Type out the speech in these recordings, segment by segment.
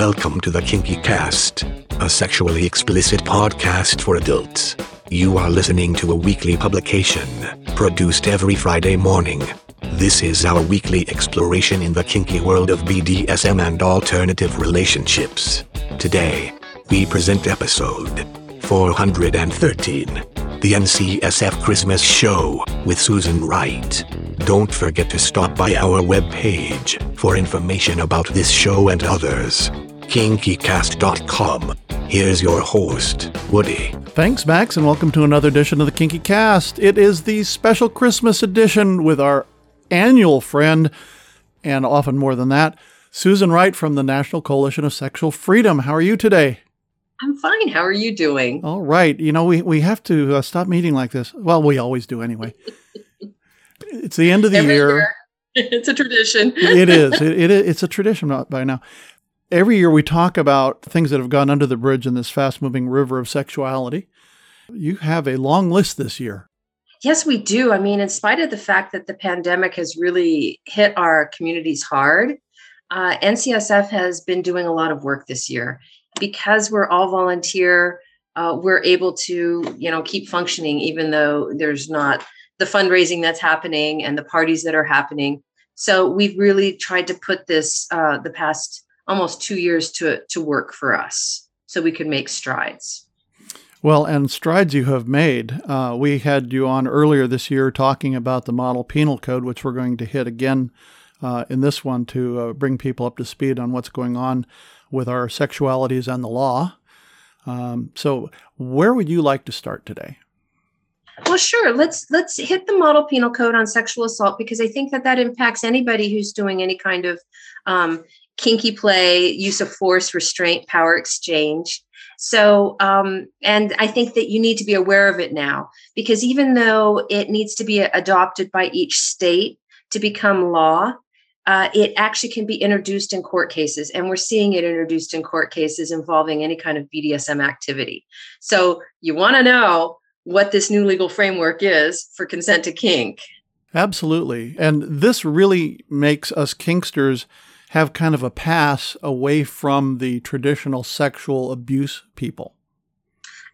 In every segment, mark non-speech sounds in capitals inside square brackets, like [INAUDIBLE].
Welcome to the Kinky Cast, a sexually explicit podcast for adults. You are listening to a weekly publication, produced every Friday morning. This is our weekly exploration in the kinky world of BDSM and alternative relationships. Today, we present episode 413, the NCSF Christmas Show with Susan Wright. Don't forget to stop by our webpage for information about this show and others. KinkyCast.com. Here's your host, Woody. Thanks, Max, and welcome to another edition of the Kinky Cast. It is the special Christmas edition with our annual friend, and often more than that, Susan Wright from the National Coalition of Sexual Freedom. How are you today? I'm fine. How are you doing? All right. You know, we, we have to uh, stop meeting like this. Well, we always do anyway. it's the end of the Every year. year. [LAUGHS] It's a tradition. it is. It, it, it's a tradition by now. Every year we talk about things that have gone under the bridge in this fast moving river of sexuality. You have a long list this year. Yes, we do. I mean, in spite of the fact that the pandemic has really hit our communities hard, uh, NCSF has been doing a lot of work this year. Because we're all volunteer, uh, we're able to, you know, keep functioning even though there's not the fundraising that's happening and the parties that are happening. So we've really tried to put this uh, the past almost two years to to work for us, so we could make strides. Well, and strides you have made. Uh, we had you on earlier this year talking about the model penal code, which we're going to hit again uh, in this one to uh, bring people up to speed on what's going on with our sexualities and the law. Um, so, where would you like to start today? Well, sure. Let's let's hit the model penal code on sexual assault because I think that that impacts anybody who's doing any kind of um, kinky play, use of force, restraint, power exchange. So, um, and I think that you need to be aware of it now because even though it needs to be adopted by each state to become law, uh, it actually can be introduced in court cases. And we're seeing it introduced in court cases involving any kind of BDSM activity. So, you want to know what this new legal framework is for consent to kink. Absolutely. And this really makes us kinksters have kind of a pass away from the traditional sexual abuse people.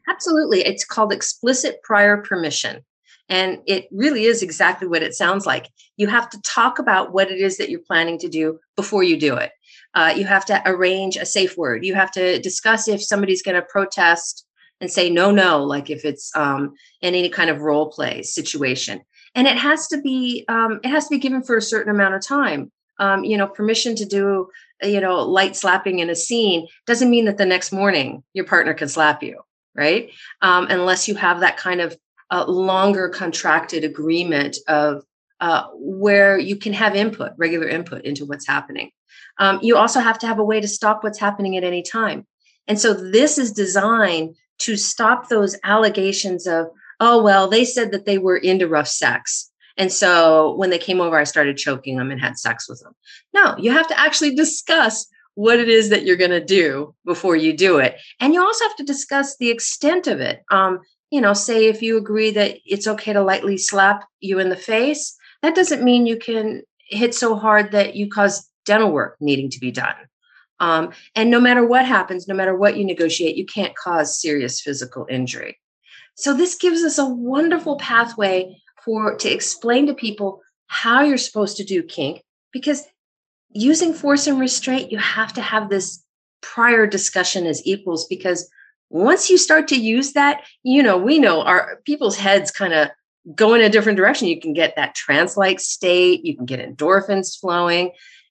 Absolutely. It's called explicit prior permission. And it really is exactly what it sounds like. You have to talk about what it is that you're planning to do before you do it. Uh, you have to arrange a safe word. You have to discuss if somebody's going to protest and say no, no, like if it's um, in any kind of role play situation. And it has to be um, it has to be given for a certain amount of time. Um, you know, permission to do you know light slapping in a scene doesn't mean that the next morning your partner can slap you, right? Um, unless you have that kind of uh, longer contracted agreement of uh, where you can have input, regular input into what's happening. Um, you also have to have a way to stop what's happening at any time. And so this is designed to stop those allegations of, oh, well, they said that they were into rough sex. And so when they came over, I started choking them and had sex with them. No, you have to actually discuss what it is that you're going to do before you do it. And you also have to discuss the extent of it. Um, you know, say if you agree that it's okay to lightly slap you in the face, that doesn't mean you can hit so hard that you cause dental work needing to be done. Um, and no matter what happens, no matter what you negotiate, you can't cause serious physical injury. So this gives us a wonderful pathway for to explain to people how you're supposed to do kink because using force and restraint, you have to have this prior discussion as equals because once you start to use that, you know, we know our people's heads kind of go in a different direction. You can get that trance like state, you can get endorphins flowing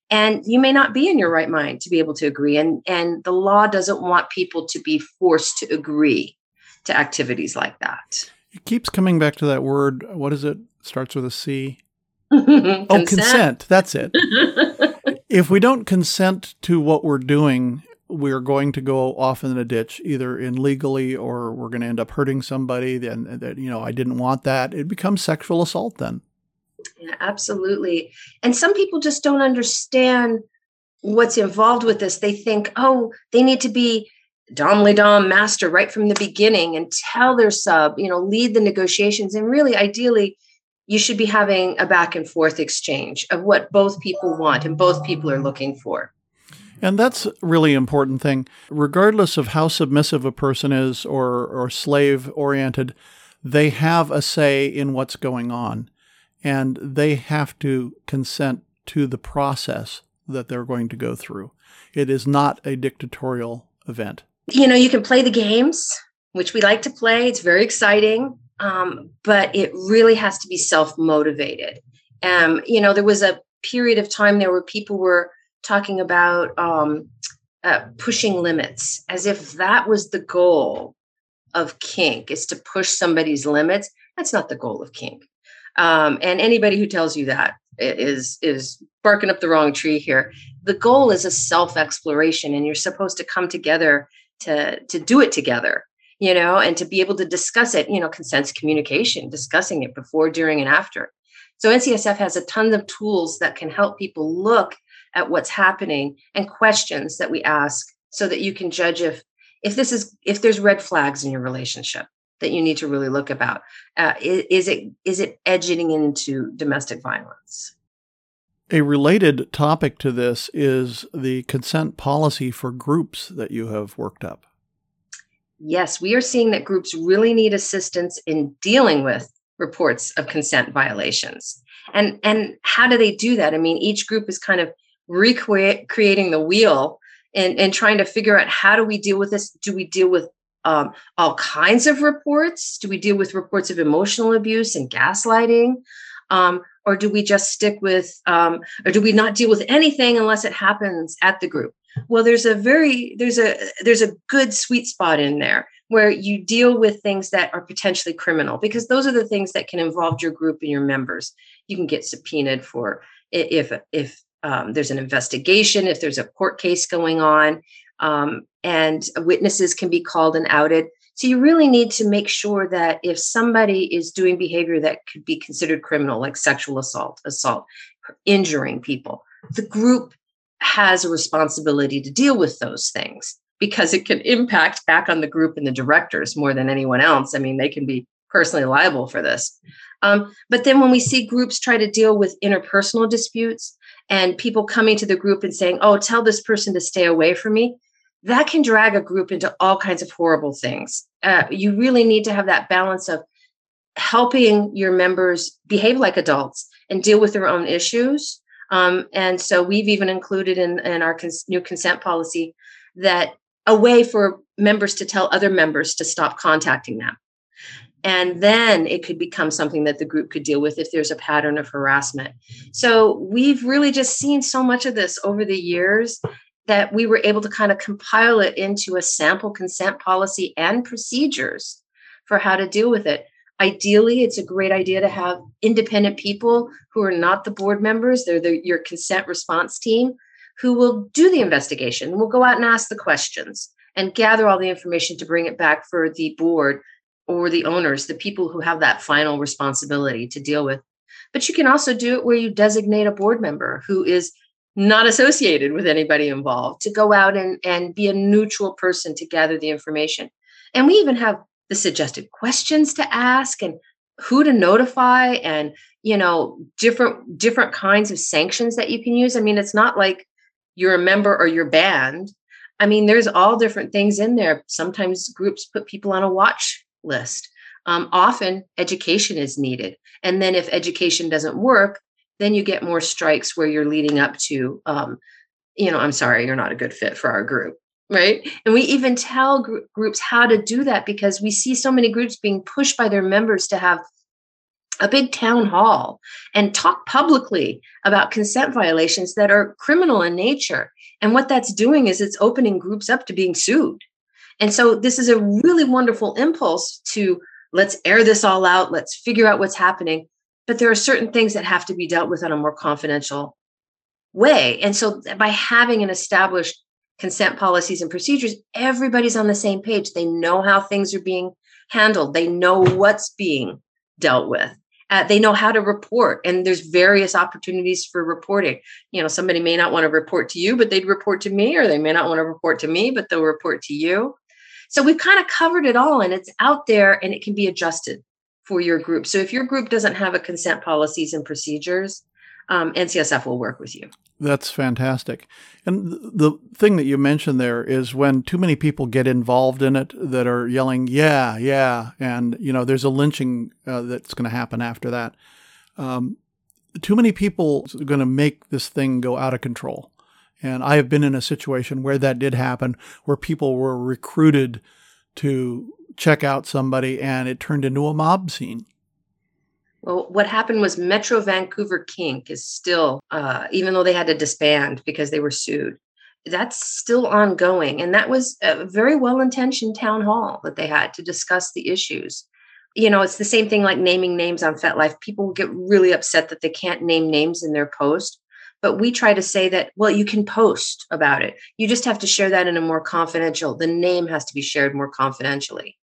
and you may not be in your right mind to be able to agree and and the law doesn't want people to be forced to agree to activities like that it keeps coming back to that word what is it starts with a c [LAUGHS] oh, consent. oh consent that's it [LAUGHS] if we don't consent to what we're doing we're going to go off in a ditch either illegally or we're going to end up hurting somebody then uh, that you know i didn't want that it becomes sexual assault then yeah, absolutely. And some people just don't understand what's involved with this. They think, oh, they need to be Dom Le Dom master right from the beginning and tell their sub, you know, lead the negotiations. And really, ideally, you should be having a back and forth exchange of what both people want and both people are looking for. And that's really important thing. Regardless of how submissive a person is or, or slave oriented, they have a say in what's going on. And they have to consent to the process that they're going to go through. It is not a dictatorial event. You know, you can play the games, which we like to play. It's very exciting, um, but it really has to be self motivated. Um, you know, there was a period of time there where people were talking about um, uh, pushing limits as if that was the goal of kink is to push somebody's limits. That's not the goal of kink. Um, and anybody who tells you that is is barking up the wrong tree here. The goal is a self exploration, and you're supposed to come together to to do it together, you know, and to be able to discuss it. You know, consent communication, discussing it before, during, and after. So NCSF has a ton of tools that can help people look at what's happening and questions that we ask so that you can judge if if this is if there's red flags in your relationship that you need to really look about uh, is, is it is it edging into domestic violence a related topic to this is the consent policy for groups that you have worked up. Yes we are seeing that groups really need assistance in dealing with reports of consent violations. And and how do they do that? I mean each group is kind of recreating the wheel and, and trying to figure out how do we deal with this? Do we deal with um, all kinds of reports? Do we deal with reports of emotional abuse and gaslighting? Um, or do we just stick with um, or do we not deal with anything unless it happens at the group well there's a very there's a there's a good sweet spot in there where you deal with things that are potentially criminal because those are the things that can involve your group and your members you can get subpoenaed for if if um, there's an investigation, if there's a court case going on, um, and witnesses can be called and outed. So you really need to make sure that if somebody is doing behavior that could be considered criminal, like sexual assault, assault, injuring people, the group has a responsibility to deal with those things because it can impact back on the group and the directors more than anyone else. I mean, they can be personally liable for this. Um, but then when we see groups try to deal with interpersonal disputes, and people coming to the group and saying, oh, tell this person to stay away from me, that can drag a group into all kinds of horrible things. Uh, you really need to have that balance of helping your members behave like adults and deal with their own issues. Um, and so we've even included in, in our cons- new consent policy that a way for members to tell other members to stop contacting them. And then it could become something that the group could deal with if there's a pattern of harassment. So we've really just seen so much of this over the years that we were able to kind of compile it into a sample consent policy and procedures for how to deal with it. Ideally, it's a great idea to have independent people who are not the board members, they're the, your consent response team who will do the investigation. We'll go out and ask the questions and gather all the information to bring it back for the board or the owners, the people who have that final responsibility to deal with. But you can also do it where you designate a board member who is not associated with anybody involved to go out and, and be a neutral person to gather the information. And we even have the suggested questions to ask and who to notify and you know different different kinds of sanctions that you can use i mean it's not like you're a member or you're banned i mean there's all different things in there sometimes groups put people on a watch list. Um, often education is needed. And then if education doesn't work, then you get more strikes where you're leading up to, um, you know, I'm sorry, you're not a good fit for our group. Right. And we even tell gr- groups how to do that because we see so many groups being pushed by their members to have a big town hall and talk publicly about consent violations that are criminal in nature. And what that's doing is it's opening groups up to being sued. And so this is a really wonderful impulse to let's air this all out, let's figure out what's happening. But there are certain things that have to be dealt with in a more confidential way. And so by having an established consent policies and procedures, everybody's on the same page. They know how things are being handled, they know what's being dealt with. Uh, they know how to report and there's various opportunities for reporting you know somebody may not want to report to you but they'd report to me or they may not want to report to me but they'll report to you so we've kind of covered it all and it's out there and it can be adjusted for your group. So if your group doesn't have a consent policies and procedures, um, NCSF will work with you. That's fantastic. And the thing that you mentioned there is when too many people get involved in it that are yelling, yeah, yeah, and, you know, there's a lynching uh, that's going to happen after that. Um, too many people are going to make this thing go out of control. And I have been in a situation where that did happen, where people were recruited to check out somebody and it turned into a mob scene. Well, what happened was Metro Vancouver Kink is still, uh, even though they had to disband because they were sued, that's still ongoing. And that was a very well intentioned town hall that they had to discuss the issues. You know, it's the same thing like naming names on FetLife. People get really upset that they can't name names in their post. But we try to say that, well, you can post about it. You just have to share that in a more confidential, the name has to be shared more confidentially.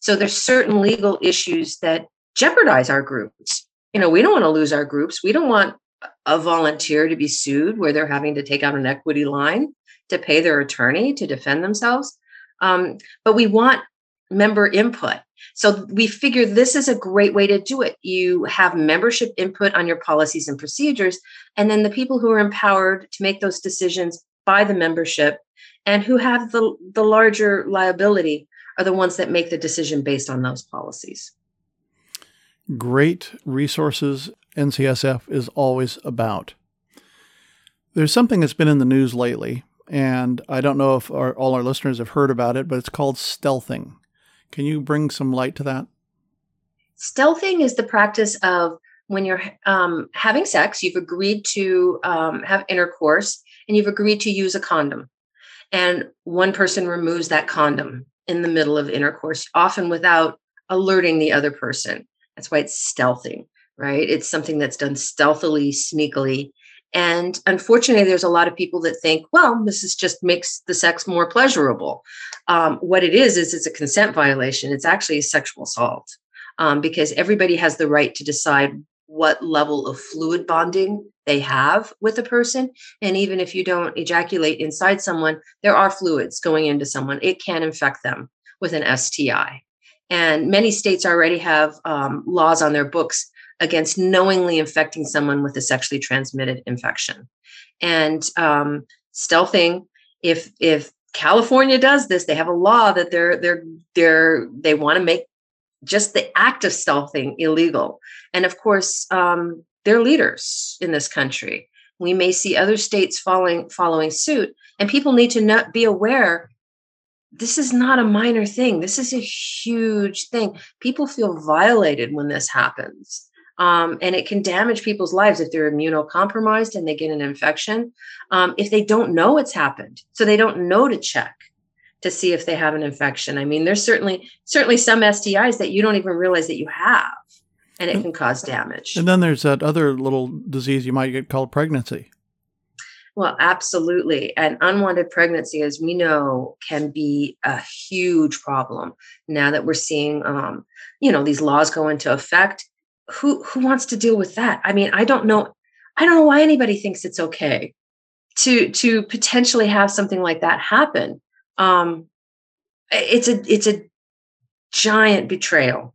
So there's certain legal issues that jeopardize our groups. You know, we don't want to lose our groups. We don't want a volunteer to be sued where they're having to take out an equity line to pay their attorney to defend themselves. Um, but we want member input. So we figure this is a great way to do it. You have membership input on your policies and procedures, and then the people who are empowered to make those decisions by the membership and who have the, the larger liability are the ones that make the decision based on those policies great resources NCSF is always about. There's something that's been in the news lately, and I don't know if our, all our listeners have heard about it, but it's called stealthing. Can you bring some light to that? Stealthing is the practice of when you're um, having sex, you've agreed to um, have intercourse, and you've agreed to use a condom. And one person removes that condom in the middle of intercourse, often without alerting the other person. That's why it's stealthing, right? It's something that's done stealthily, sneakily. And unfortunately, there's a lot of people that think, well, this is just makes the sex more pleasurable. Um, what it is, is it's a consent violation. It's actually a sexual assault um, because everybody has the right to decide what level of fluid bonding they have with a person. And even if you don't ejaculate inside someone, there are fluids going into someone. It can infect them with an STI. And many states already have um, laws on their books against knowingly infecting someone with a sexually transmitted infection. And um, stealthing, if if California does this, they have a law that they're they're they're they want to make just the act of stealthing illegal. And of course, um, they're leaders in this country. We may see other states following following suit, and people need to not be aware this is not a minor thing. This is a huge thing. People feel violated when this happens. Um, and it can damage people's lives if they're immunocompromised and they get an infection. Um, if they don't know it's happened, so they don't know to check to see if they have an infection. I mean, there's certainly certainly some STIs that you don't even realize that you have, and it can cause damage. And then there's that other little disease you might get called pregnancy. Well, absolutely. And unwanted pregnancy, as we know, can be a huge problem now that we're seeing, um, you know, these laws go into effect. Who who wants to deal with that? I mean, I don't know. I don't know why anybody thinks it's okay to to potentially have something like that happen. Um, it's a it's a giant betrayal,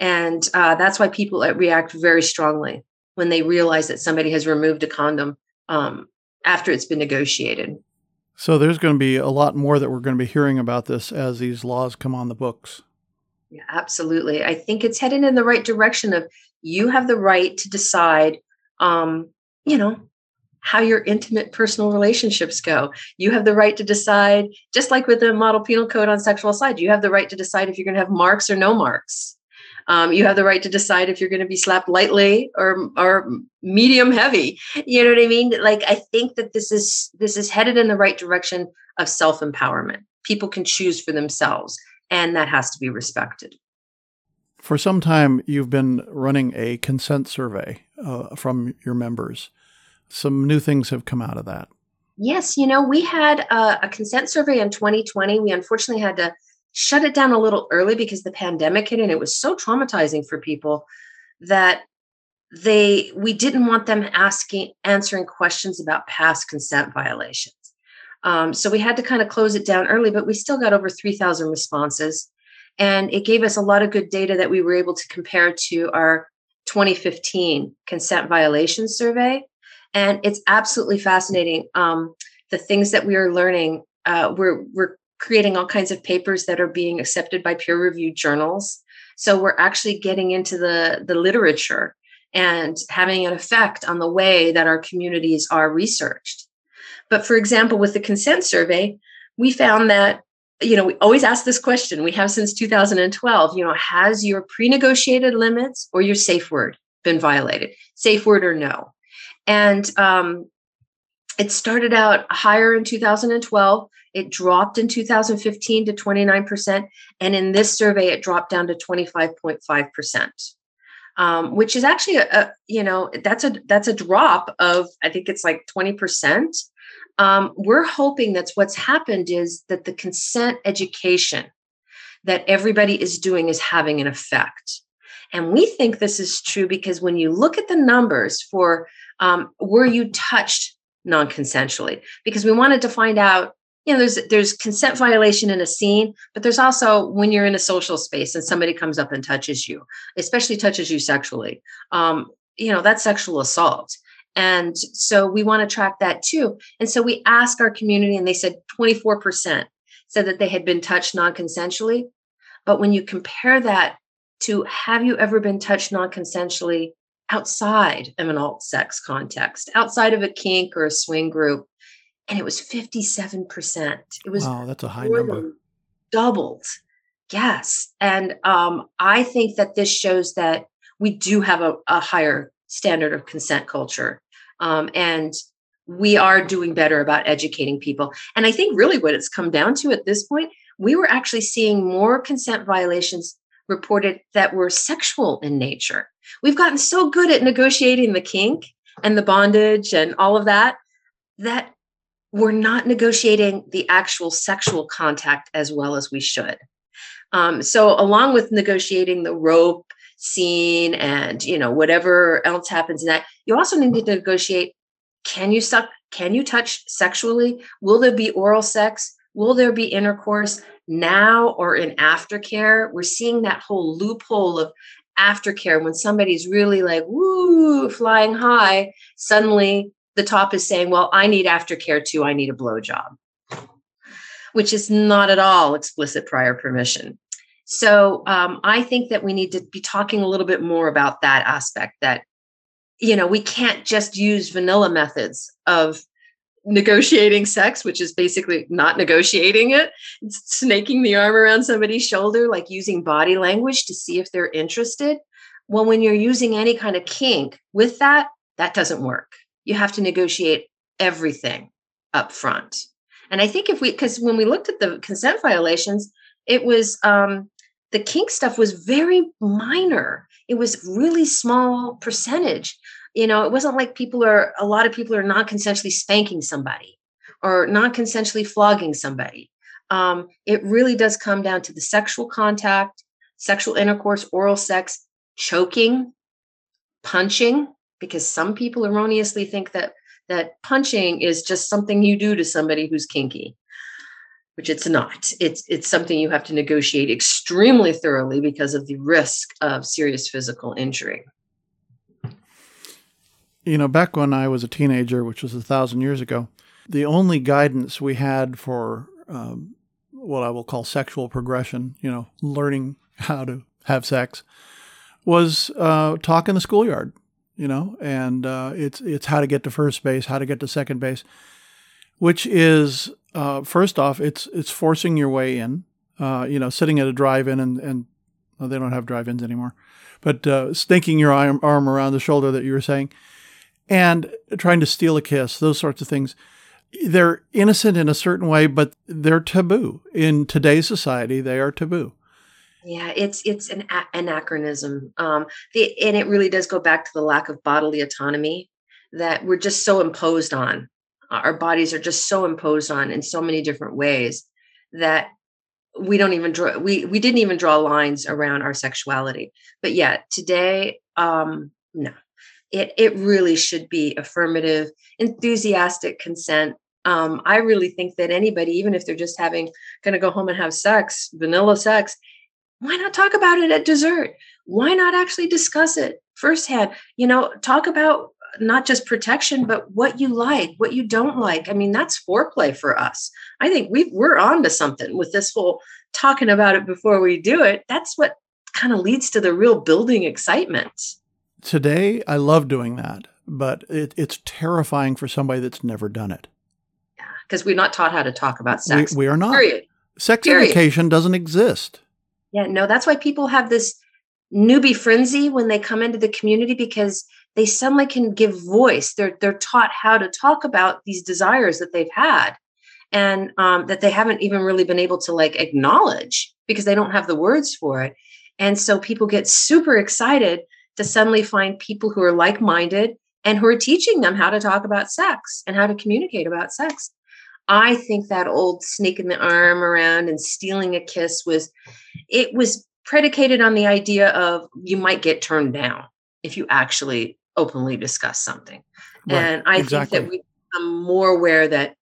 and uh, that's why people uh, react very strongly when they realize that somebody has removed a condom um, after it's been negotiated. So there's going to be a lot more that we're going to be hearing about this as these laws come on the books. Yeah, absolutely. I think it's headed in the right direction of you have the right to decide um, you know, how your intimate personal relationships go. You have the right to decide, just like with the model penal code on sexual assault, you have the right to decide if you're going to have marks or no marks. Um, you have the right to decide if you're going to be slapped lightly or or medium heavy. You know what I mean? Like I think that this is this is headed in the right direction of self empowerment. People can choose for themselves, and that has to be respected. For some time, you've been running a consent survey uh, from your members. Some new things have come out of that. Yes, you know, we had a, a consent survey in 2020. We unfortunately had to shut it down a little early because the pandemic hit and it was so traumatizing for people that they we didn't want them asking answering questions about past consent violations um, so we had to kind of close it down early but we still got over 3000 responses and it gave us a lot of good data that we were able to compare to our 2015 consent violation survey and it's absolutely fascinating. Um, the things that we are learning, uh, we're we're creating all kinds of papers that are being accepted by peer reviewed journals. So we're actually getting into the the literature and having an effect on the way that our communities are researched. But for example, with the consent survey, we found that you know we always ask this question we have since 2012 you know has your pre-negotiated limits or your safe word been violated safe word or no and um, it started out higher in 2012 it dropped in 2015 to 29% and in this survey it dropped down to 25.5% um, which is actually a, a, you know that's a that's a drop of i think it's like 20% um, we're hoping that's what's happened is that the consent education that everybody is doing is having an effect. And we think this is true because when you look at the numbers for um, were you touched non-consensually because we wanted to find out you know there's there's consent violation in a scene but there's also when you're in a social space and somebody comes up and touches you especially touches you sexually um, you know that's sexual assault. And so we want to track that too. And so we asked our community and they said 24% said that they had been touched non-consensually. But when you compare that to have you ever been touched non-consensually outside of an alt sex context, outside of a kink or a swing group. And it was 57%. It was wow, that's a high number. Doubled. Yes. And um, I think that this shows that we do have a, a higher standard of consent culture. Um, and we are doing better about educating people. And I think really what it's come down to at this point, we were actually seeing more consent violations reported that were sexual in nature. We've gotten so good at negotiating the kink and the bondage and all of that that we're not negotiating the actual sexual contact as well as we should. Um, so, along with negotiating the rope scene and you know whatever else happens in that, you also need to negotiate: can you suck? Can you touch sexually? Will there be oral sex? Will there be intercourse? now or in aftercare, we're seeing that whole loophole of aftercare when somebody's really like, woo, flying high, suddenly the top is saying, well, I need aftercare too. I need a blowjob, which is not at all explicit prior permission. So um, I think that we need to be talking a little bit more about that aspect that, you know, we can't just use vanilla methods of negotiating sex, which is basically not negotiating it. It's snaking the arm around somebody's shoulder, like using body language to see if they're interested. Well, when you're using any kind of kink with that, that doesn't work. You have to negotiate everything up front. And I think if we, because when we looked at the consent violations, it was um, the kink stuff was very minor. It was really small percentage you know it wasn't like people are a lot of people are not consensually spanking somebody or not consensually flogging somebody. Um, it really does come down to the sexual contact sexual intercourse oral sex choking punching because some people erroneously think that that punching is just something you do to somebody who's kinky which it's not. It's it's something you have to negotiate extremely thoroughly because of the risk of serious physical injury you know, back when I was a teenager, which was a thousand years ago, the only guidance we had for um, what I will call sexual progression, you know, learning how to have sex, was uh, talk in the schoolyard. You know, and uh, it's it's how to get to first base, how to get to second base, which is uh, first off, it's it's forcing your way in. Uh, you know, sitting at a drive-in and and well, they don't have drive-ins anymore, but uh, snaking your arm, arm around the shoulder that you were saying and trying to steal a kiss, those sorts of things. They're innocent in a certain way, but they're taboo. In today's society, they are taboo. Yeah, it's it's an a- anachronism. Um, the, and it really does go back to the lack of bodily autonomy that we're just so imposed on. Our bodies are just so imposed on in so many different ways that we don't even draw we we didn't even draw lines around our sexuality. But yeah, today, um, no, it it really should be affirmative, enthusiastic consent. Um, I really think that anybody, even if they're just having going to go home and have sex, vanilla sex, why not talk about it at dessert? Why not actually discuss it firsthand? You know, talk about not just protection, but what you like, what you don't like. I mean, that's foreplay for us. I think we we're on to something with this whole talking about it before we do it. That's what kind of leads to the real building excitement. Today, I love doing that, but it, it's terrifying for somebody that's never done it. Yeah, because we're not taught how to talk about sex. We, we are not. Period. Sex Period. education doesn't exist. Yeah, no, that's why people have this newbie frenzy when they come into the community because they suddenly can give voice. They're they're taught how to talk about these desires that they've had, and um, that they haven't even really been able to like acknowledge because they don't have the words for it. And so people get super excited to suddenly find people who are like minded and who are teaching them how to talk about sex and how to communicate about sex. I think that old sneaking the arm around and stealing a kiss was, it was predicated on the idea of you might get turned down if you actually openly discuss something. Right, and I exactly. think that we become more aware that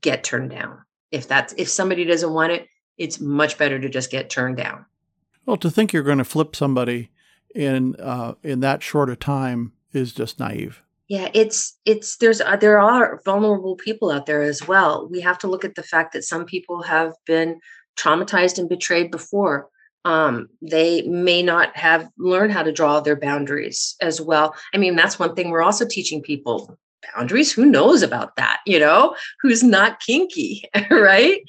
get turned down. If that's if somebody doesn't want it, it's much better to just get turned down. Well, to think you're going to flip somebody in uh, in that short a time is just naive. Yeah, it's it's there's uh, there are vulnerable people out there as well. We have to look at the fact that some people have been traumatized and betrayed before. Um, they may not have learned how to draw their boundaries as well. I mean, that's one thing we're also teaching people boundaries. Who knows about that? You know, who's not kinky, [LAUGHS] right?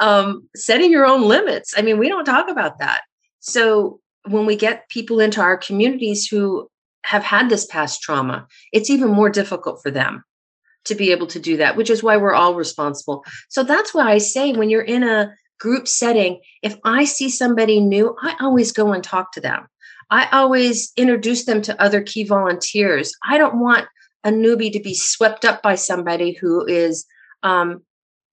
Um, setting your own limits. I mean, we don't talk about that. So when we get people into our communities who have had this past trauma, it's even more difficult for them to be able to do that, which is why we're all responsible. So that's why I say when you're in a group setting, if I see somebody new, I always go and talk to them. I always introduce them to other key volunteers. I don't want a newbie to be swept up by somebody who is um,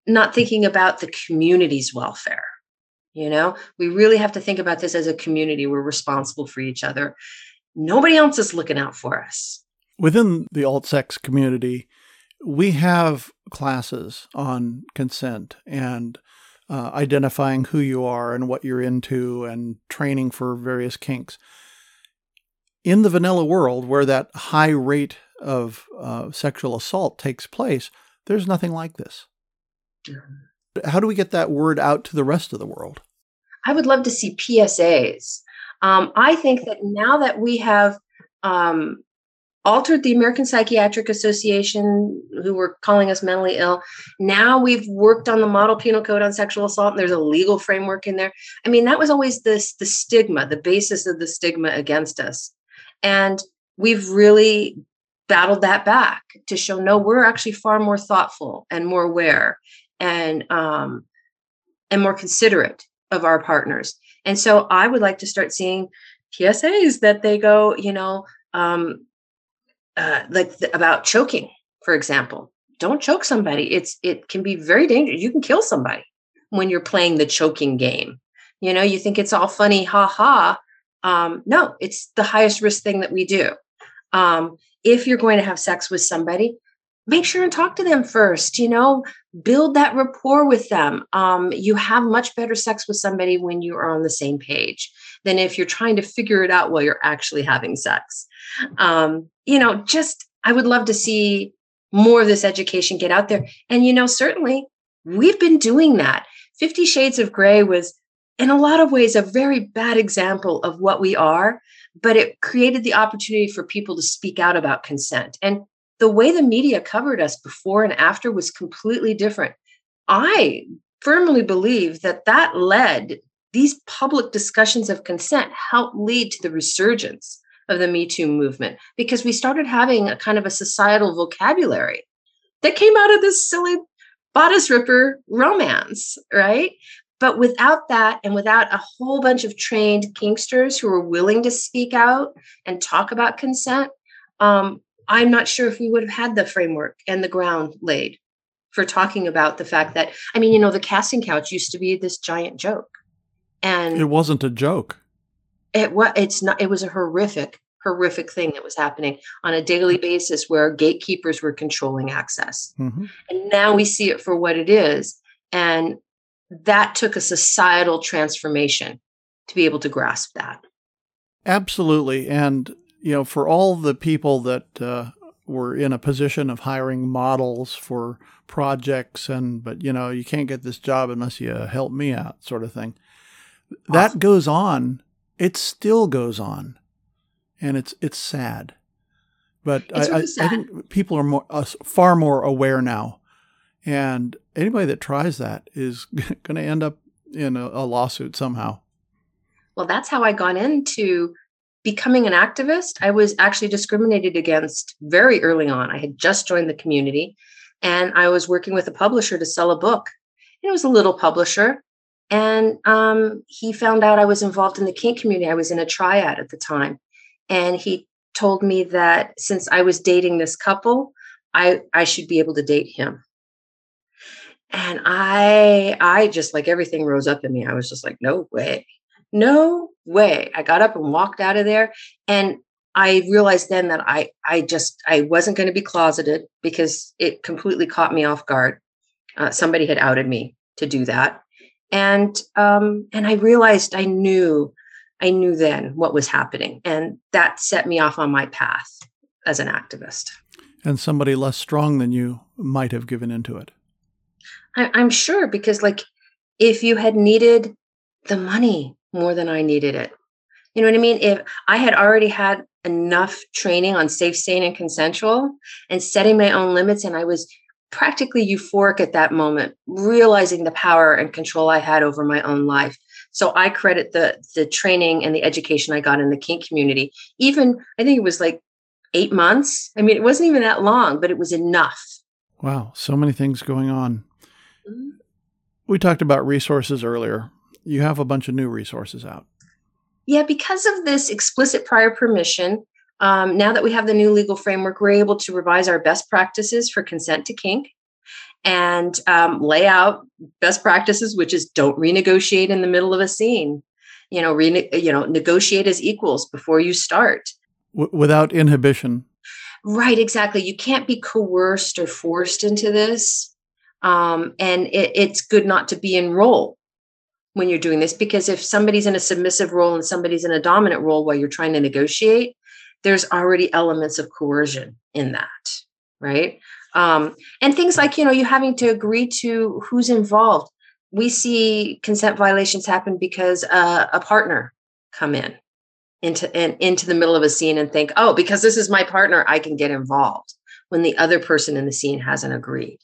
not thinking about the community's welfare. You know, we really have to think about this as a community. We're responsible for each other. Nobody else is looking out for us. Within the alt sex community, we have classes on consent and uh, identifying who you are and what you're into and training for various kinks. In the vanilla world, where that high rate of uh, sexual assault takes place, there's nothing like this. How do we get that word out to the rest of the world? I would love to see PSAs. Um, I think that now that we have um, altered the American Psychiatric Association, who were calling us mentally ill, now we've worked on the model penal code on sexual assault, and there's a legal framework in there. I mean, that was always this the stigma, the basis of the stigma against us, and we've really battled that back to show no, we're actually far more thoughtful and more aware and um, and more considerate of our partners. And so I would like to start seeing PSAs that they go, you know, um, uh, like about choking, for example. Don't choke somebody. It's it can be very dangerous. You can kill somebody when you're playing the choking game. You know, you think it's all funny, ha ha. Um, no, it's the highest risk thing that we do. Um, if you're going to have sex with somebody, make sure and talk to them first you know build that rapport with them. Um, you have much better sex with somebody when you are on the same page than if you're trying to figure it out while you're actually having sex. Um, you know just i would love to see more of this education get out there. And you know certainly we've been doing that. 50 shades of gray was in a lot of ways a very bad example of what we are but it created the opportunity for people to speak out about consent. And the way the media covered us before and after was completely different. I firmly believe that that led these public discussions of consent helped lead to the resurgence of the Me Too movement because we started having a kind of a societal vocabulary that came out of this silly bodice ripper romance, right? But without that, and without a whole bunch of trained kinksters who were willing to speak out and talk about consent, um, I'm not sure if we would have had the framework and the ground laid for talking about the fact that, I mean, you know, the casting couch used to be this giant joke. And It wasn't a joke. it was it's not it was a horrific horrific thing that was happening on a daily basis where gatekeepers were controlling access hmm and now we see it for what it is and that took a societal transformation to be able to grasp that Absolutely. And, you know, for all the people that uh, we're in a position of hiring models for projects and but you know you can't get this job unless you help me out sort of thing that goes on. It still goes on. And it's it's sad. But It's I, really I, sad. I think people are more uh, far more aware now. And anybody that tries that is [LAUGHS] going to end up in a, a lawsuit somehow. Well, that's how I got into becoming an activist. I was actually discriminated against very early on. I had just joined the community and I was working with a publisher to sell a book. It was a little publisher. And um, he found out I was involved in the kink community. I was in a triad at the time. And he told me that since I was dating this couple, I, I should be able to date him. And I I just like everything rose up in me. I was just like, no way. No way. I got up and walked out of there. And I realized then that I I just I wasn't going to be closeted because it completely caught me off guard. Uh, somebody had outed me to do that, and um, and I realized I knew I knew then what was happening, and that set me off on my path as an activist. and somebody less strong than you might have given into it I, I'm sure because like if you had needed the money more than I needed it, you know what I mean? If I had already had enough training on safe, sane, and consensual and setting my own limits, and I was practically euphoric at that moment, realizing the power and control I had over my own life. So I credit the the training and the education I got in the kink community. Even I think it was like eight months. I mean, it wasn't even that long, but it was enough. wow so many things going on Mm-hmm. we talked about resources earlier you have a bunch of new resources out Yeah, because of this explicit prior permission, um, now that we have the new legal framework, we're able to revise our best practices for consent to kink and um, lay out best practices, which is don't renegotiate in the middle of a scene. You know, rene- you know, negotiate as equals before you start. w- without inhibition Right, exactly. You can't be coerced or forced into this. Um, and it, it's good not to be in role when you're doing this because if somebody's in a submissive role and somebody's in a dominant role while you're trying to negotiate, there's already elements of coercion in that, right? Um, and things like, you know, you having to agree to who's involved. We see consent violations happen because uh, a partner come in into in, into the middle of a scene and think, oh, because this is my partner, I can get involved when the other person in the scene hasn't agreed.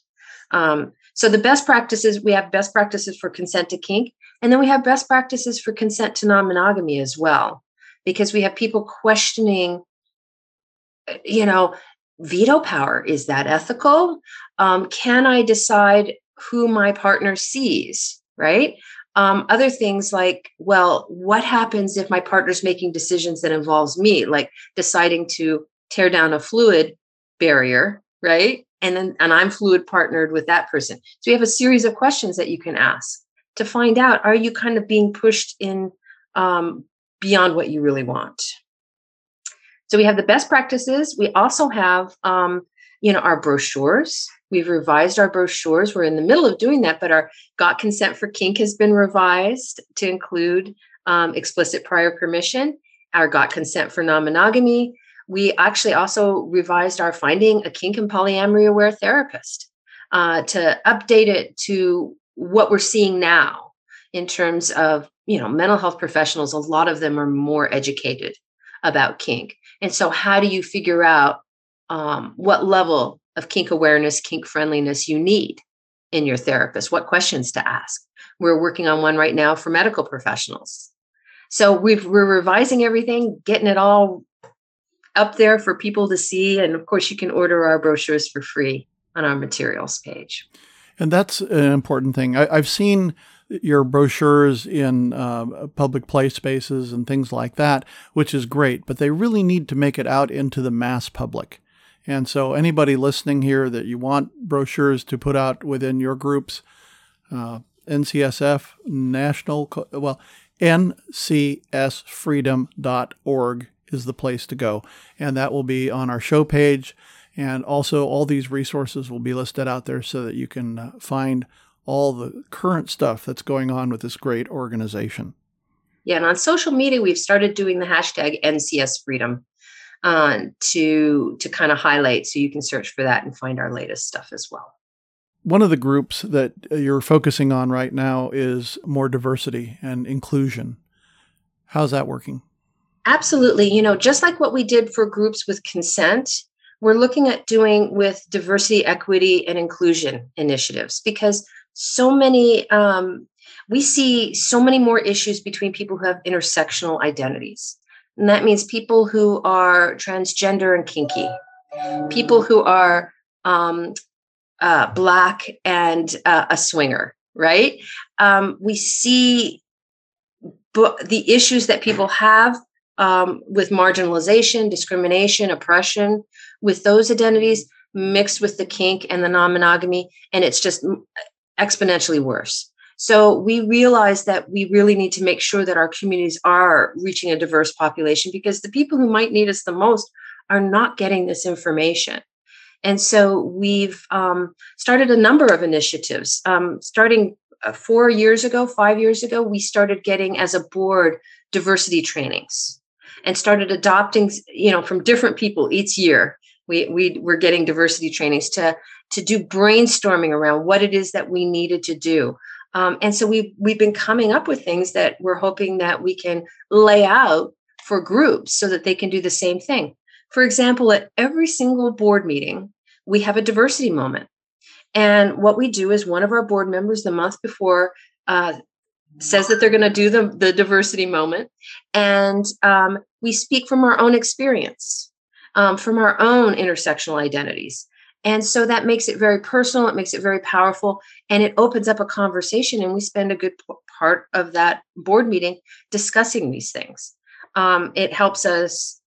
Um, so the best practices we have best practices for consent to kink, and then we have best practices for consent to non-monogamy as well, because we have people questioning, uh, you know, veto power. Is that ethical? Um, can I decide who my partner sees? Right? Um, other things like well what happens if my partner's making decisions that involves me? Like deciding to tear down a fluid barrier right? And then and i'm fluid partnered with that person. So we have a series of questions that you can ask to find out are you kind of being pushed in um, beyond what you really want? So we have the best practices. We also have um, you know our brochures. We've revised our brochures. We're in the middle of doing that but our got consent for kink has been revised to include um, explicit prior permission our got consent for non-monogamy. We actually also revised our finding a kink and polyamory aware therapist uh, to update it to what we're seeing now in terms of you know mental health professionals a lot of them are more educated about kink. And so how do you figure out um, what level of kink awareness kink friendliness you need in your therapist? What questions to ask? We're working on one right now for medical professionals. So we've, we're revising everything getting it all up there for people to see. And of course you can order our brochures for free on our materials page And that's an important thing. I, I've seen your brochures in uh, public play spaces and things like that, which is great, but they really need to make it out into the mass public. And so, anybody listening here that you want brochures to put out within your groups, uh, NCSF National, well, ncsfreedom.org is the place to go. And that will be on our show page. And also, all these resources will be listed out there so that you can uh, find all the current stuff that's going on with this great organization. Yeah, and on social media, we've started doing the hashtag NCS Freedom. uh, to to kind of highlight. So you can search for that and find our latest stuff as well. One of the groups that you're focusing on right now is more diversity and inclusion. How's that working? Absolutely. You know, just like what we did for groups with consent, we're looking at doing with diversity, equity, and inclusion initiatives because so many, um, we see so many more issues between people who have intersectional identities. And that means people who are transgender and kinky, people who are um, uh, black and uh, a swinger, right? Um, we see bu- the issues that people have um, with marginalization, discrimination, oppression, with those identities mixed with the kink and the non monogamy, and it's just exponentially worse. So we realize that we really need to make sure that our communities are reaching a diverse population because the people who might need us the most are not getting this information. And so we've um, started a number of initiatives. Um, starting uh, four years ago, five years ago, we started getting as a board diversity trainings and started adopting, you know, from different people each year. We, we were getting diversity trainings to, to do brainstorming around what it is that we needed to do. Um, and so we've we've been coming up with things that we're hoping that we can lay out for groups so that they can do the same thing. For example, at every single board meeting, we have a diversity moment. And what we do is one of our board members the month before uh, says that they're going to do the, the diversity moment. And um, we speak from our own experience, um, from our own intersectional identities. And so that makes it very personal, it makes it very powerful, and it opens up a conversation. And we spend a good part of that board meeting discussing these things. Um, it helps us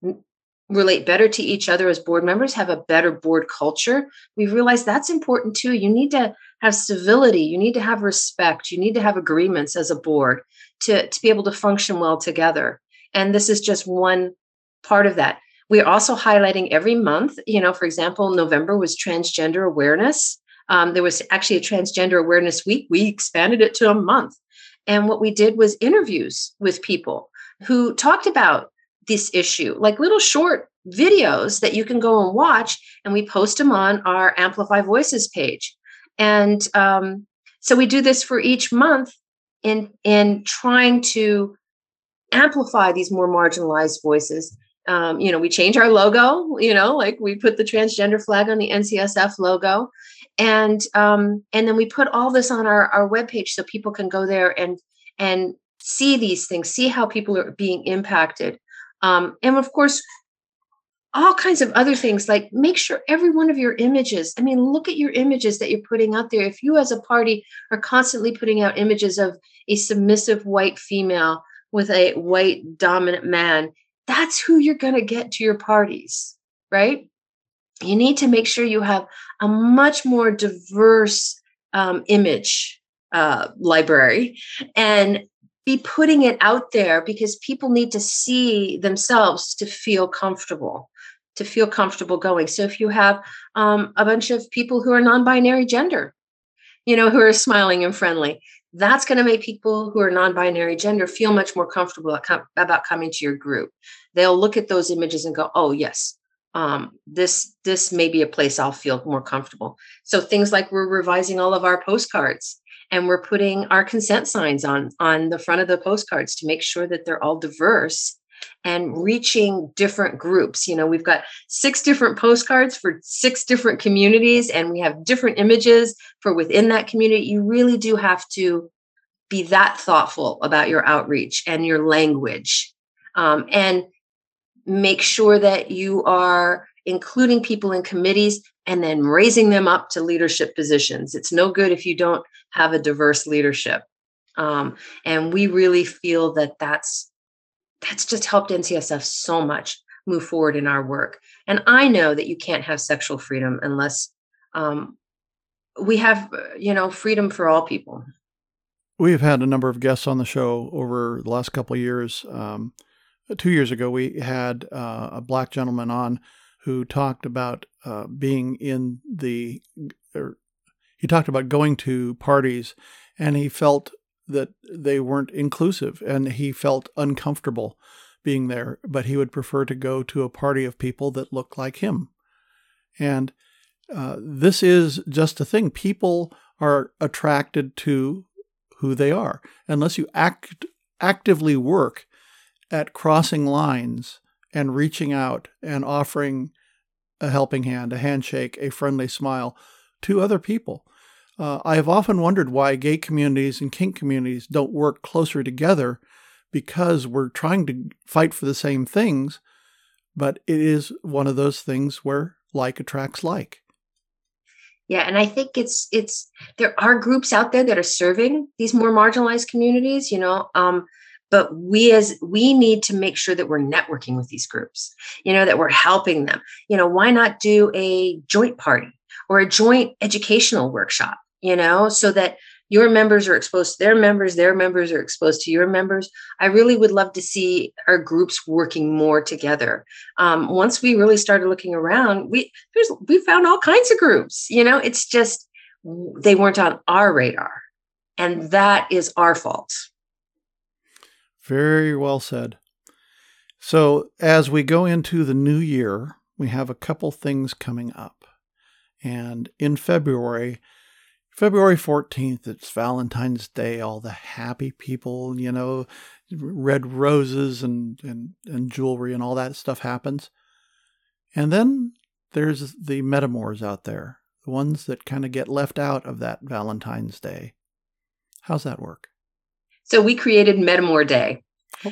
relate better to each other as board members, have a better board culture. We realize that's important too. You need to have civility, you need to have respect, you need to have agreements as a board to, to be able to function well together. And this is just one part of that. We're also highlighting every month, you know, for example, November was transgender awareness. Um, there was actually a transgender awareness week. We expanded it to a month. And what we did was interviews with people who talked about this issue, like little short videos that you can go and watch. And we post them on our Amplify Voices page. And um, so we do this for each month in, in trying to amplify these more marginalized voices um, you know, we change our logo, you know, like we put the transgender flag on the NCSF logo. And um, and then we put all this on our, our webpage so people can go there and and see these things, see how people are being impacted. Um, and of course, all kinds of other things like make sure every one of your images i mean look at your images that you're putting out there if you as a party are constantly putting out images of a submissive white female with a white dominant man that's who you're going to get to your parties, right? You need to make sure you have a much more diverse um, image uh, library and be putting it out there because people need to see themselves to feel comfortable to feel comfortable going so if you have um, a bunch of people who are non-binary gender you know who are smiling and friendly that's going to make people who are non-binary gender feel much more comfortable about coming to your group. They'll look at those images and go oh yes um, this this may be a place i'll feel more comfortable. So things like we're revising all of our postcards and we're putting our consent signs on on the front of the postcards to make sure that they're all diverse and reaching different groups. You know, we've got six different postcards for six different communities, and we have different images for within that community. You really do have to be that thoughtful about your outreach and your language, um, and make sure that you are including people in committees and then raising them up to leadership positions. It's no good if you don't have a diverse leadership. Um, and we really feel that that's that's just helped NCSF so much move forward in our work. And I know that you can't have sexual freedom unless um, we have, uh, you know, freedom for all people. We've had a number of guests on the show over the last couple of years. Um, two years ago, we had uh, a black gentleman on who talked about uh, being in the, or he talked about going to parties and he felt that they weren't inclusive and he felt uncomfortable being there, but he would prefer to go to a party of people that look like him. And uh, this is just a thing. People are attracted to who they are. Unless you act actively work at crossing lines and reaching out and offering a helping hand, a handshake, a friendly smile to other people. Uh, I have often wondered why gay communities and kink communities don't work closer together because we're trying to fight for the same things, but it is one of those things where like attracts like. Yeah, and I think it's it's there are groups out there that are serving these more marginalized communities, you know, um, but we as we need to make sure that we're networking with these groups, you know, that we're helping them. You know, why not do a joint party or a joint educational workshop, you know, so that your members are exposed to their members, their members are exposed to your members. I really would love to see our groups working more together. Um, once we really started looking around, we there's we found all kinds of groups. You know, it's just they weren't on our radar, and that is our fault. Very well said. So as we go into the new year, we have a couple things coming up. And in February, February 14th, it's Valentine's Day, all the happy people, you know, red roses and, and, and jewelry and all that stuff happens. And then there's the metamours out there, the ones that kind of get left out of that Valentine's Day. How's that work? So we created Metamour Day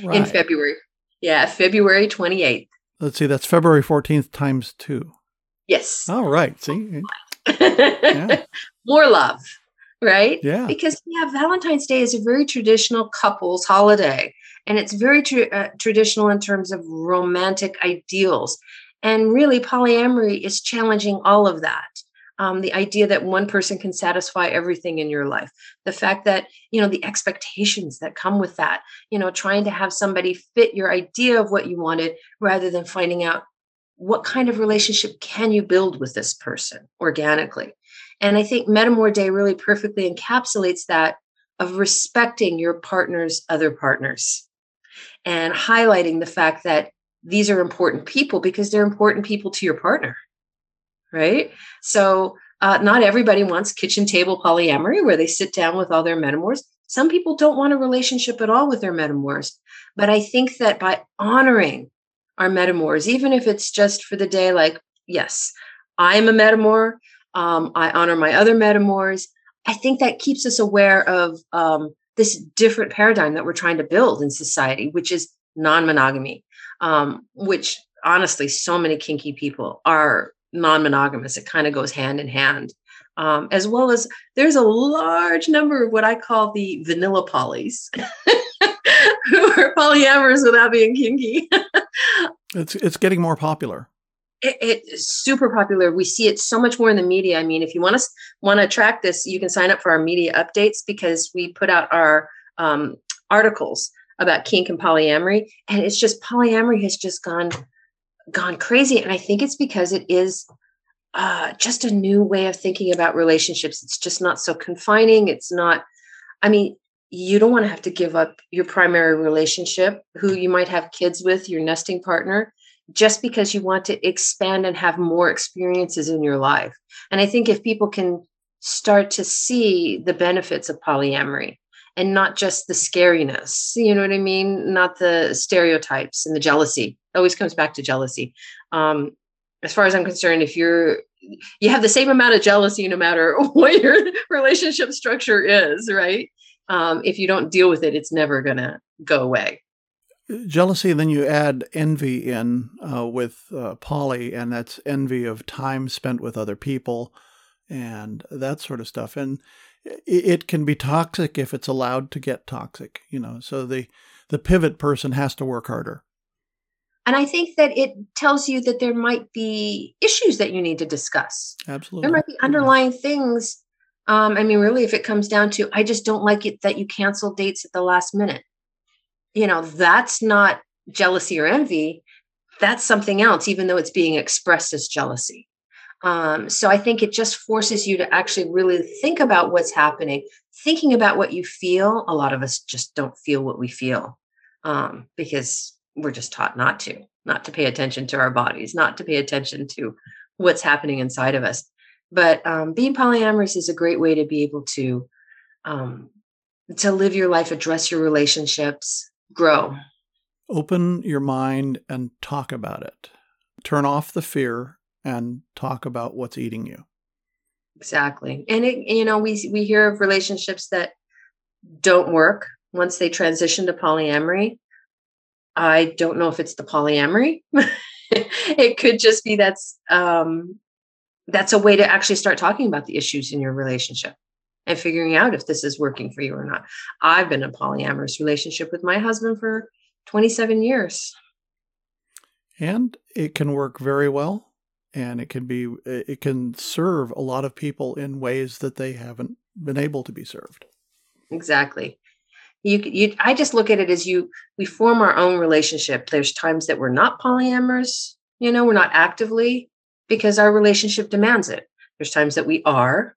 right. in February. Yeah, February 28th. Let's see, that's February 14th times two. Yes. All right. See? [LAUGHS] yeah. More love, right? Yeah. Because yeah, Valentine's Day is a very traditional couples holiday, and it's very tra- uh, traditional in terms of romantic ideals. And really, polyamory is challenging all of that. Um, the idea that one person can satisfy everything in your life the fact that you know the expectations that come with that you know trying to have somebody fit your idea of what you wanted rather than finding out what kind of relationship can you build with this person organically? And I think Metamour Day really perfectly encapsulates that of respecting your partner's other partners and highlighting the fact that these are important people because they're important people to your partner. Right. So, uh, not everybody wants kitchen table polyamory where they sit down with all their metamours. Some people don't want a relationship at all with their metamours. But I think that by honoring our metamours, even if it's just for the day, like, yes, I'm a metamour. Um, I honor my other metamours. I think that keeps us aware of um, this different paradigm that we're trying to build in society, which is non monogamy, um, which honestly, so many kinky people are non monogamous. It kind of goes hand in hand. Um, as well as there's a large number of what I call the vanilla polys [LAUGHS] who are polyamorous without being kinky. [LAUGHS] it's it's getting more popular. It, it's super popular. We see it so much more in the media. I mean, if you want to want to track this, you can sign up for our media updates because we put out our um, articles about kink and polyamory, and it's just polyamory has just gone gone crazy, and I think it's because it is uh, just a new way of thinking about relationships. It's just not so confining. It's not. I mean, you don't want to have to give up your primary relationship, who you might have kids with, your nesting partner, just because you want to expand and have more experiences in your life. And I think if people can start to see the benefits of polyamory and not just the scariness, you know what I mean? Not the stereotypes and the jealousy. It always comes back to jealousy. Um, as far as I'm concerned, if you're you have the same amount of jealousy no matter [LAUGHS] what your relationship structure is, right? Um, if you don't deal with it, it's never going to go away. Jealousy, then you add envy in uh, with uh, poly, and that's envy of time spent with other people and that sort of stuff. And it can be toxic if it's allowed to get toxic, you know. So the the pivot person has to work harder. And I think that it tells you that there might be issues that you need to discuss. Absolutely. There might be underlying things um, I mean, really, if it comes down to, I just don't like it that you cancel dates at the last minute. You know, that's not jealousy or envy. That's something else, even though it's being expressed as jealousy. Um, so I think it just forces you to actually really think about what's happening, thinking about what you feel. A lot of us just don't feel what we feel um, because we're just taught not to, not to pay attention to our bodies, not to pay attention to what's happening inside of us. But um, being polyamorous is a great way to be able to um, to live your life, address your relationships, grow. Open your mind and talk about it. Turn off the fear and talk about what's eating you. Exactly. And it, you know, we we hear of relationships that don't work once they transition to polyamory. I don't know if it's the polyamory. [LAUGHS] it could just be that's um, that's a way to actually start talking about the issues in your relationship and figuring out if this is working for you or not. I've been in a polyamorous relationship with my husband for 27 years. And it can work very well and it can be it can serve a lot of people in ways that they haven't been able to be served. Exactly. You, you I just look at it as you we form our own relationship. There's times that we're not polyamorous, you know, we're not actively because our relationship demands it. There's times that we are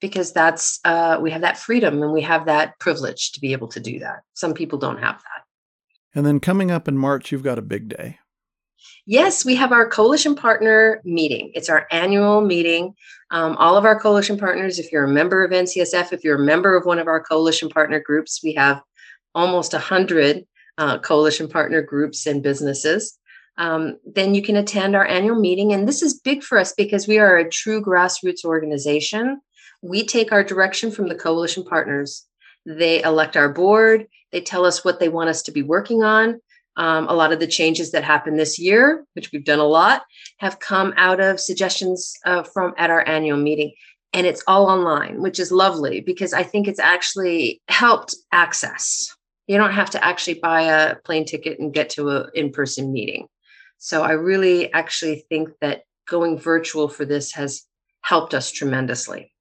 because that's uh, we have that freedom and we have that privilege to be able to do that. Some people don't have that. And then coming up in March, you've got a big day. Yes, we have our coalition partner meeting. It's our annual meeting. Um, all of our coalition partners, if you're a member of NCSF, if you're a member of one of our coalition partner groups, we have almost 100 uh, coalition partner groups and businesses. Um, then you can attend our annual meeting. And this is big for us because we are a true grassroots organization. We take our direction from the coalition partners. They elect our board, they tell us what they want us to be working on. Um, a lot of the changes that happened this year, which we've done a lot, have come out of suggestions uh, from at our annual meeting. And it's all online, which is lovely because I think it's actually helped access. You don't have to actually buy a plane ticket and get to an in person meeting. So I really actually think that going virtual for this has helped us tremendously.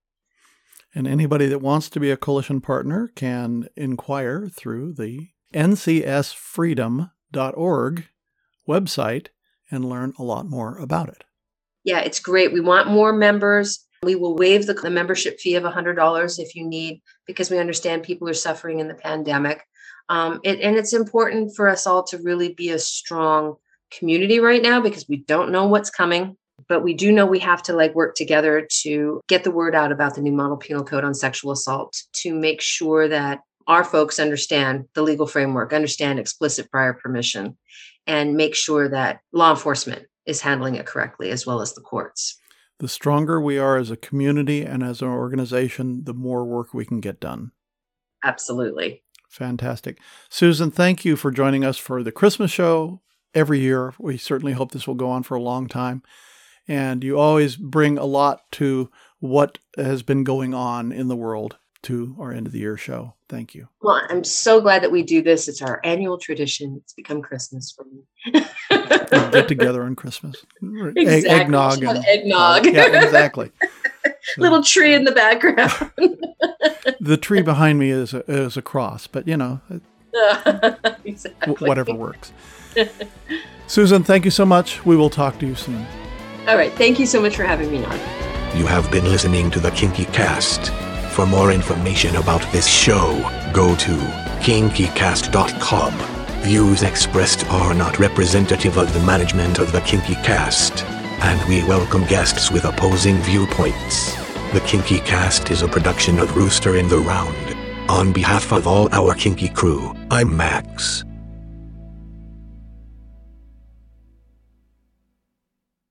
And anybody that wants to be a coalition partner can inquire through the ncsfreedom.com org website and learn a lot more about it. Yeah, it's great. We want more members. We will waive the, the membership fee of $100 if you need, because we understand people are suffering in the pandemic. Um, it, and it's important for us all to really be a strong community right now because we don't know what's coming but we do know we have to like work together to get the word out about the new model penal code on sexual assault to make sure that our folks understand the legal framework, understand explicit prior permission, and make sure that law enforcement is handling it correctly as well as the courts. The stronger we are as a community and as an organization, the more work we can get done. Absolutely. Fantastic. Susan, thank you for joining us for the Christmas show every year. We certainly hope this will go on for a long time. And you always bring a lot to what has been going on in the world to our end of the year show. Thank you. Well, I'm so glad that we do this. It's our annual tradition. It's become Christmas for me. get [LAUGHS] together on Christmas. Exactly. Egg, eggnog. And, eggnog. yeah, exactly. [LAUGHS] Little tree in the background. [LAUGHS] the tree behind me is a, is a cross, but you know, exactly. whatever works. [LAUGHS] Susan, thank you so much. We will talk to you soon. All right. Thank you so much for having me on. You have been listening to the Kinky Cast. For more information about this show, go to kinkycast.com. Views expressed are not representative of the management of the Kinky Cast, and we welcome guests with opposing viewpoints. The Kinky Cast is a production of Rooster in the Round. On behalf of all our Kinky crew, I'm Max.